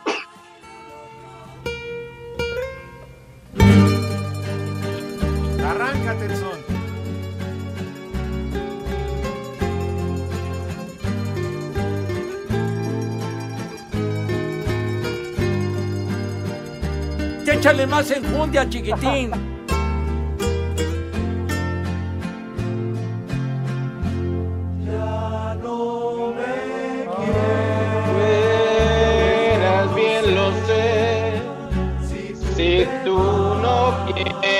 Arráncate el son. Échale más enjundia, chiquitín. Ya no me Fueras bien lo sé. Si tú no quieres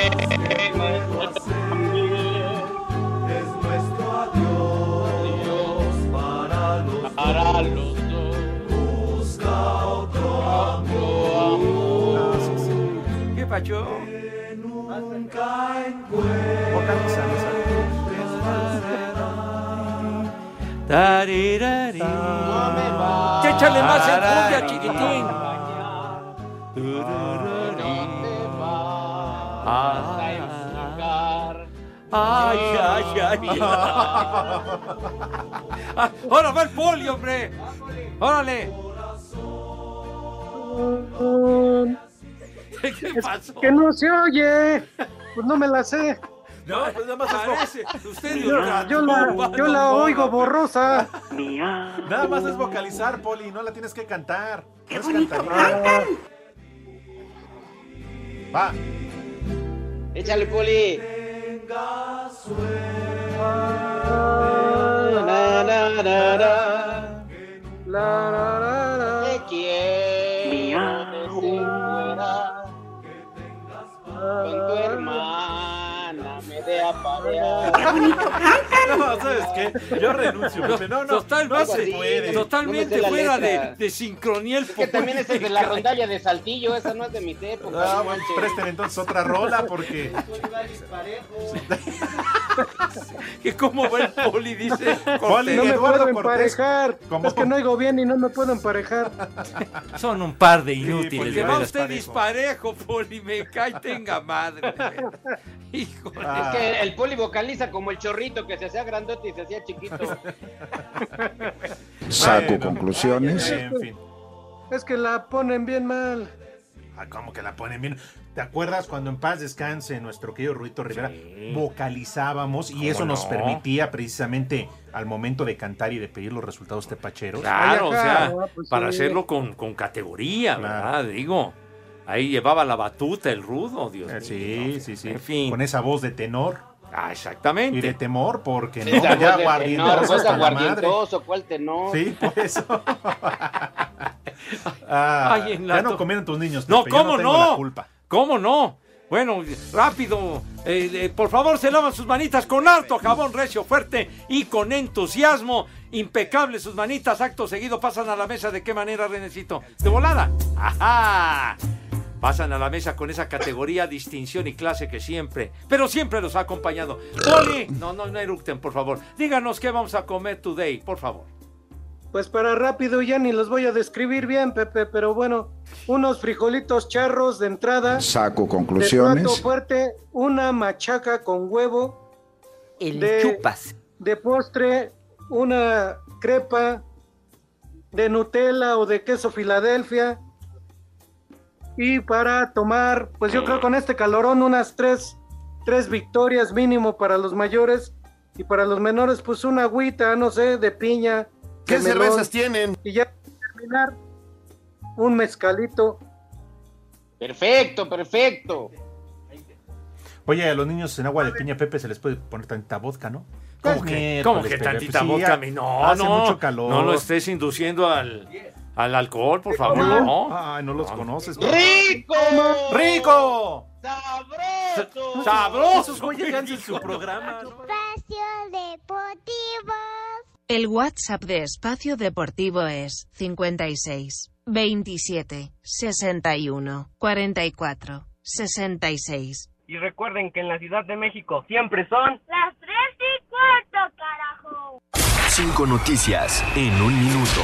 Que nunca Tarirari. Échale más enjundia, chiquitín. Ay, ay, ay. [LAUGHS] Ah, Ahora va el poli, hombre. Órale. ¿Qué pasó? Que no se oye. Pues no me la sé. No, pues nada más parece. Usted Yo, yo la, yo la oigo borrosa. Nada más es vocalizar, Poli, no la tienes que cantar. ¡Qué No es bonito cantan! Va. Échale, Poli. Tenga na. La, la, la, la. Te quiero con tu hermana me de aparear. [LAUGHS] No, ¿sabes qué? Yo renuncio, Pepe. No, no, totalmente, no se puede. totalmente No fuera de, de sincronía el Es que también esa es de la rondalla de Saltillo, esa no es de mis épocas. Ah, no bueno, presten entonces otra rola porque. [LAUGHS] [LAUGHS] [LAUGHS] que como va el poli, dice. Poli, No me Eduardo puedo emparejar. ¿Cómo? Es que no oigo bien y no me puedo emparejar. [LAUGHS] Son un par de Sí, inútiles. De va usted parejo. disparejo, Poli, me cae, tenga madre. [LAUGHS] Híjole. Ah. Es que el poli vocaliza como el chorrito que se hacía grandote y se hacía chiquito. Saco Bueno, conclusiones. En fin. Es que la ponen bien mal. Ah, ¿Cómo que la ponen bien? ¿Te acuerdas cuando en paz descanse nuestro querido Ruito Rivera? Vocalizábamos y ¿Cómo eso nos no? permitía precisamente al momento de cantar y de pedir los resultados tepacheros. Claro, o sea, no, pues para sí. hacerlo con, con categoría, Claro. ¿verdad? Digo, ahí llevaba la batuta el rudo, Dios Eh, mío. Sí, sí, sí. En fin. Con esa voz de tenor Ah, y de exactamente. temor, porque no, ya aguardientoso aguardientoso, ¿cuál tenor? Sí, por eso. [LAUGHS] Ah, Ay, en la ya no comieron tus niños. No, Pepe, ¿cómo tengo no? la culpa. ¿Cómo no? Bueno, rápido, eh, eh, por favor se lavan sus manitas con harto jabón recio fuerte y con entusiasmo. Impecable sus manitas, acto seguido pasan a la mesa. ¿De qué manera, Renecito? ¿De volada? ¡Ajá! Pasan a la mesa con esa categoría, distinción y clase que siempre, pero siempre los ha acompañado. Poli, no, no, no eructen, por favor. Díganos qué vamos a comer today, por favor. Pues para rápido ya ni los voy a describir bien, Pepe, pero bueno, unos frijolitos charros de entrada. Saco De plato conclusiones. fuerte, una machaca con huevo. El de, chupas. De postre, una crepa de Nutella o de queso Filadelfia. Y para tomar, pues yo creo con este calorón unas tres, tres victorias mínimo para los mayores. Y para los menores, pues una agüita, no sé, de piña. ¿Qué cervezas tienen? Y ya para terminar, un mezcalito. Perfecto, perfecto. Oye, a los niños en agua de piña Pepe se les puede poner tanta vodka, ¿no? ¿Cómo que, miércoles, cómo que Pepe, tantita pues sí, vodka? mi- No, hace no. mucho calor. No lo estés induciendo al, al alcohol, por favor. No. Ay, no los conoces. ¡Rico! ¡Rico! ¡Sabroso! ¡Sabroso! Esos güeyes ya hacen su programa. Espacio Deportivo. El WhatsApp de Espacio Deportivo es 56 27 61 44 66. Y recuerden que en la Ciudad de México siempre son Las tres y cuarto, carajo. Cinco noticias en un minuto.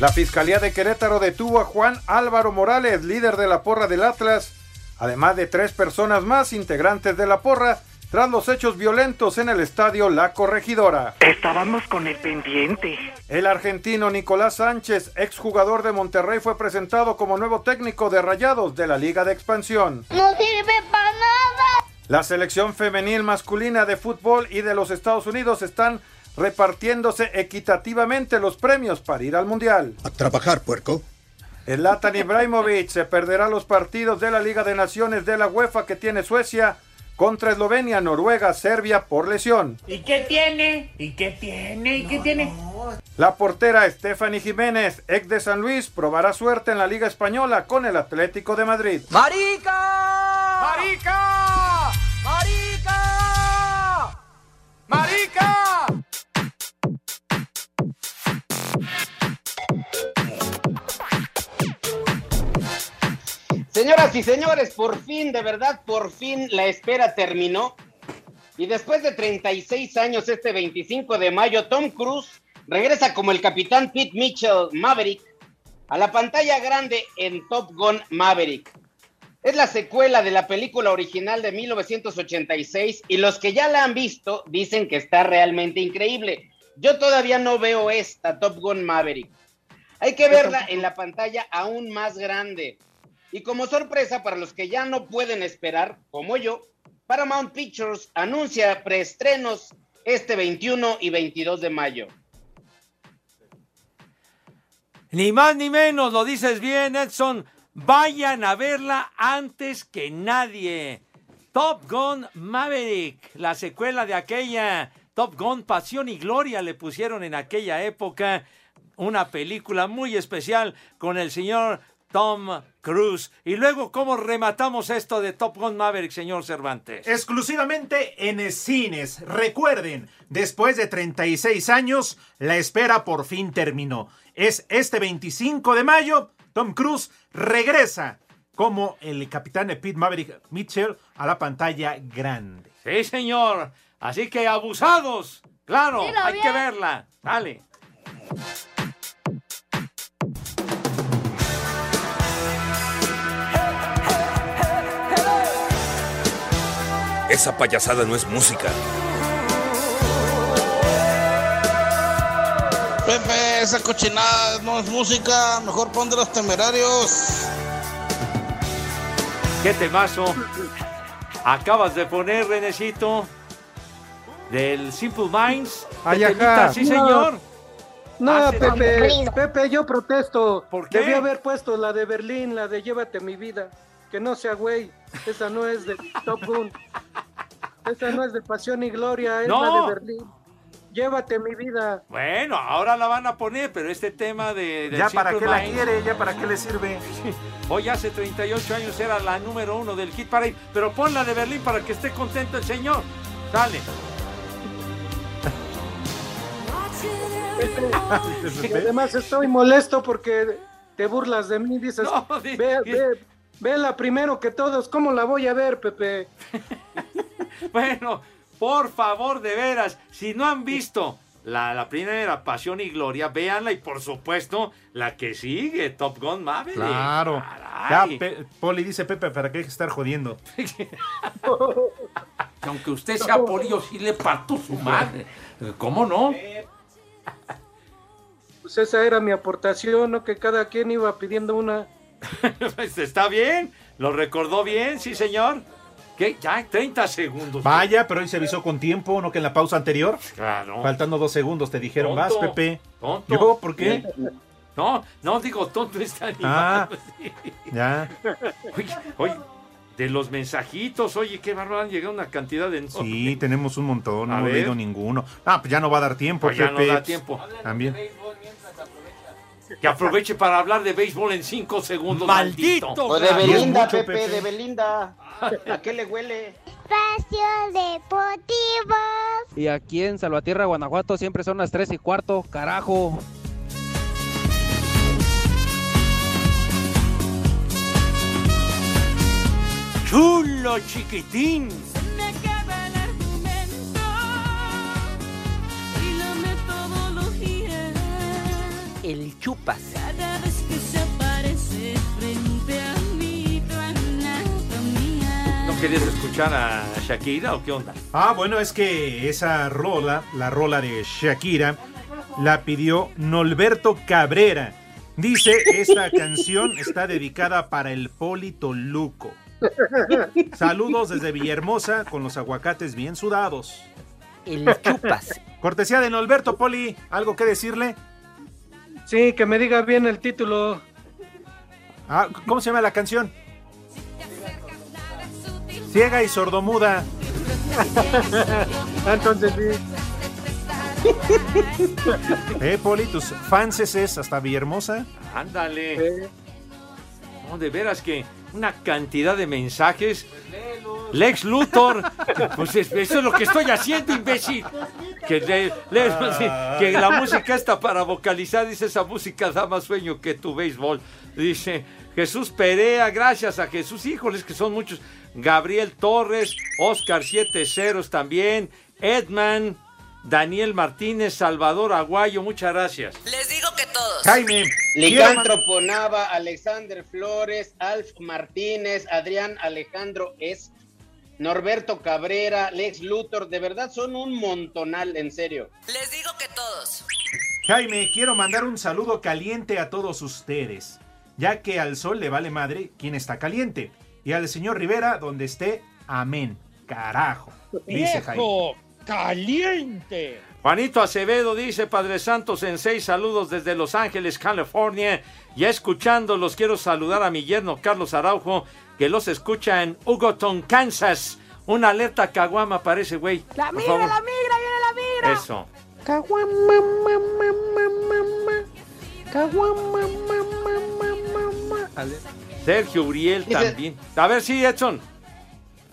La Fiscalía de Querétaro detuvo a Juan Álvaro Morales, líder de la porra del Atlas, además de tres personas más integrantes de la porra, tras los hechos violentos en el estadio La Corregidora. Estábamos con el pendiente. El argentino Nicolás Sánchez, exjugador de Monterrey, fue presentado como nuevo técnico de Rayados de la Liga de Expansión. No sirve para nada. La selección femenil masculina de fútbol y de los Estados Unidos están repartiéndose equitativamente los premios para ir al Mundial. A trabajar, puerco. Zlatan Ibrahimovic se perderá los partidos de la Liga de Naciones de la UEFA que tiene Suecia contra Eslovenia, Noruega, Serbia por lesión. ¿Y qué tiene? ¿Y qué tiene? ¿Y qué tiene? La portera Stephanie Jiménez, ex de San Luis, probará suerte en la Liga Española con el Atlético de Madrid. ¡Marica! ¡Marica! ¡Marica! ¡Marica! Señoras y señores, por fin, de verdad, por fin la espera terminó. Y después de 36 años, este 25 de mayo, Tom Cruise regresa como el capitán Pete Mitchell Maverick a la pantalla grande en Top Gun Maverick. Es la secuela de la película original de 1986 y los que ya la han visto dicen que está realmente increíble. Yo todavía no veo esta Top Gun Maverick. Hay que verla en la pantalla aún más grande. Y como sorpresa para los que ya no pueden esperar, como yo, Paramount Pictures anuncia preestrenos este 21 y 22 de mayo. Ni más ni menos, lo dices bien, Edson. Vayan a verla antes que nadie. Top Gun Maverick, la secuela de aquella Top Gun Pasión y Gloria le pusieron en aquella época una película muy especial con el señor Tom Cruise. Y luego, ¿cómo rematamos esto de Top Gun Maverick, señor Cervantes? Exclusivamente en cines. Recuerden, después de 36 años, la espera por fin terminó. Es este 25 de mayo, Tom Cruise regresa como el capitán de Pete Maverick Mitchell a la pantalla grande. Sí, señor. Así que abusados. Claro, Dilo hay bien. que verla. Dale. Esa payasada no es música. Pepe, esa cochinada no es música. Mejor pon de los temerarios. ¿Qué temazo? Acabas de poner, Renecito, del Simple Minds. Ay, Tetellita, ajá. Sí, señor. No, Hace- Pepe, Pepe, yo protesto. ¿Por qué? Debí haber puesto la de Berlín, la de Llévate mi vida. Que no sea güey. Esa no es de Top Gun. Esa no es de Pasión y Gloria, es No. la de Berlín. Llévate mi vida. Bueno, ahora la van a poner, pero este tema de... del Ya para qué la quiere, ya para qué le sirve. [LAUGHS] Hoy hace 38 años era la número uno del Hit Parade, pero pon la de Berlín para que esté contento el señor. Dale. Y [LAUGHS] además estoy molesto porque te burlas de mí. Dices, No, [LAUGHS] di- ve, ve, vela primero que todos. ¿Cómo la voy a ver, Pepe? [LAUGHS] Bueno, por favor, de veras, si no han visto la, la primera Pasión y Gloria, véanla y por supuesto la que sigue, Top Gun Maverick. Claro. Ya, Poli dice Pepe, ¿para qué estar jodiendo? [LAUGHS] Que aunque usted sea polillo, sí le parto su madre. ¿Cómo no? Pues esa era mi aportación, ¿no? Que cada quien iba pidiendo una. [LAUGHS] Pues está bien, lo recordó bien, sí señor. ¿Qué? Ya, 30 segundos. Vaya, pero hoy se avisó con tiempo, ¿no? Que en la pausa anterior. Claro. Faltando dos segundos te dijeron, Tonto, vas, Pepe. tonto. ¿Yo? ¿Por qué? No, no digo tonto está Ah. animado. [LAUGHS] Ya. Oye, oye, de los mensajitos, oye, qué bárbaro, han llegado una cantidad de... Sí, tenemos un montón, no hemos ver. leído ninguno. Ah, pues ya no va a dar tiempo, Ah, ya no Pepe. da tiempo. También. Que aproveche para hablar de béisbol en cinco segundos. ¡Maldito! maldito. O de Belinda, mucho, Pepe, de Belinda. ¿A qué le huele? Espacio Deportivo. Y aquí en Salvatierra, Guanajuato, siempre son las 3 y cuarto, carajo. Chulo chiquitín. El chupas. Cada vez que se aparece frente a mí tu anatomía. ¿No querías escuchar a Shakira o qué onda? Ah, bueno, es que esa rola, la rola de Shakira, la pidió Norberto Cabrera. Dice, esta [LAUGHS] canción está dedicada para el Polito Luco. Saludos desde Villahermosa con los aguacates bien sudados. El chupas. Cortesía de Norberto Poli, ¿algo que decirle? Sí, que me diga bien el título. Ah, ¿Cómo se llama la canción? Ciega y sordomuda. [LAUGHS] Entonces sí. [LAUGHS] Eh, Poli, tus fanses es hasta Villahermosa. Ándale. No, de veras que una cantidad de mensajes. Lex Luthor. Pues es- eso es lo que estoy haciendo, imbécil. Que, le- le- que la música está para vocalizar, dice esa música da más sueño que tu béisbol. Dice Jesús Perea, gracias a Jesús, híjoles que son muchos. Gabriel Torres, Oscar Siete Ceros también, Edman, Daniel Martínez, Salvador Aguayo, muchas gracias. Les digo que todos. Jaime. Licántropo Nava, Alexander Flores, Alf Martínez, Adrián Alejandro Es, Norberto Cabrera, Lex Luthor, de verdad son un montonal, en serio. Les digo que todos. Jaime, quiero mandar un saludo caliente a todos ustedes, ya que al sol le vale madre quien está caliente. Y al señor Rivera, donde esté, amén. Carajo, dice Jaime. caliente. Juanito Acevedo dice, Padre Santos en seis saludos desde Los Ángeles, California. Ya escuchándolos, quiero saludar a mi yerno Carlos Araujo, que los escucha en Hugoton, Kansas. Una alerta caguama parece, güey. La migra, favor. la migra, viene la migra. Eso. Sergio Uriel también. A ver, sí, Edson.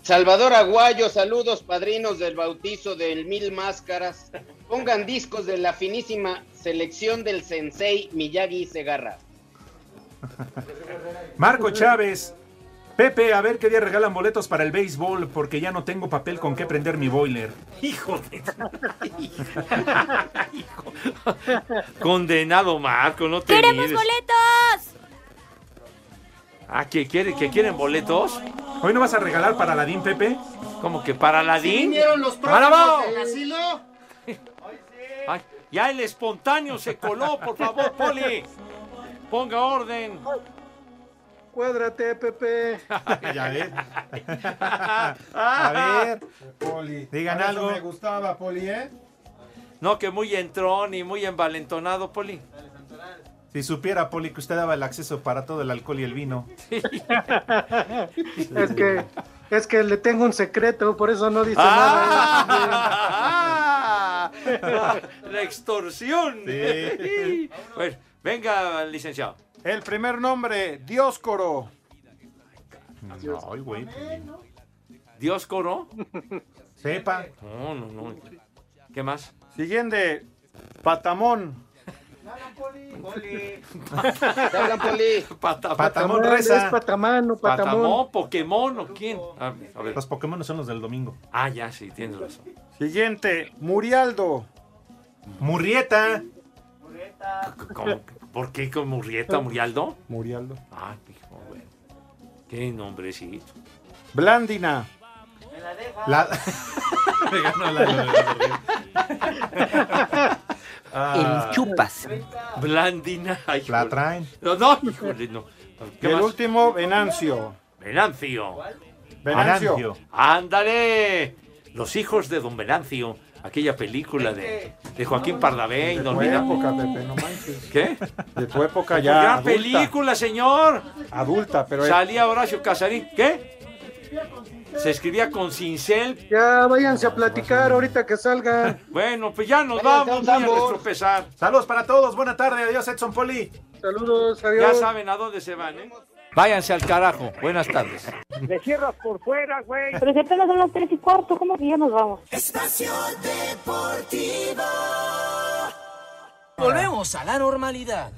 Salvador Aguayo, saludos padrinos del bautizo del Mil Máscaras. Pongan discos de la finísima selección del Sensei Miyagi Segarra. Marco Chávez. Pepe, a ver qué día regalan boletos para el béisbol, porque ya no tengo papel con qué prender mi boiler. Hijo de... Hijo. Condenado Marco, no te ¡Queremos mires. boletos! Ah, ¿que, quiere, ¿que quieren boletos? ¿Hoy no vas a regalar para Aladín, Pepe? ¿Cómo que para Aladín? vinieron los próximos del asilo? Ay, ya el espontáneo se coló, por favor, Poli. Ponga orden. Cuádrate, Pepe. [LAUGHS] ya ves. A ver, Poli. Digan algo. me gustaba, Poli, ¿eh? No, que muy entrón y muy envalentonado, Poli. Si supiera, Poli, que usted daba el acceso para todo el alcohol y el vino. [LAUGHS] Es que, es que le tengo un secreto, por eso no dice Ah, [LAUGHS] la extorsión. Sí. Bueno, venga, licenciado. El primer nombre, Dioscoro. Ay, güey. ¿Dios coro? Sepa. No, no, no. ¿Qué más? Siguiente, Patamón. Te hablan, Poli. Pata- Patamón Patamón, reza. es patamano, patamón. Patamón, Pokémon o quién? A ver, a ver. Los Pokémon son los del domingo. Ah, ya, sí, tienes razón. Siguiente, Murialdo. Murrieta. ¿Cómo? ¿Por qué con Murrieta, Murialdo? Murialdo. Ah, hijo, bueno. Qué nombrecito. Blandina. La... Me ganó la- Ah, chupas. Blandina. [LAUGHS] Ay, La traen. No, no, híjole, no. Y ¿Qué el más? último, Venancio. Venancio. Venancio. ¡Ándale! Los hijos de don Venancio Aquella película de, de Joaquín Pardavé, De tu inolvidable. época, Pepe, no manches. ¿Qué? De tu época ya. Gran adulta. película, señor. Adulta, pero. Salía Horacio Casarín. ¿Qué? Se escribía con cincel. Ya váyanse a platicar ahorita que salga. Bueno, pues ya nos Váyanse, vamos, a pesar. Saludos para todos, buena tarde, adiós Edson Poli. Saludos, Ya adiós. saben a dónde se van, ¿eh? Váyanse al carajo. Buenas tardes. Le cierras por fuera, güey. Pero si apenas son las tres y cuarto, ¿cómo que ya nos vamos? Espacio Deportivo. Volvemos a la normalidad.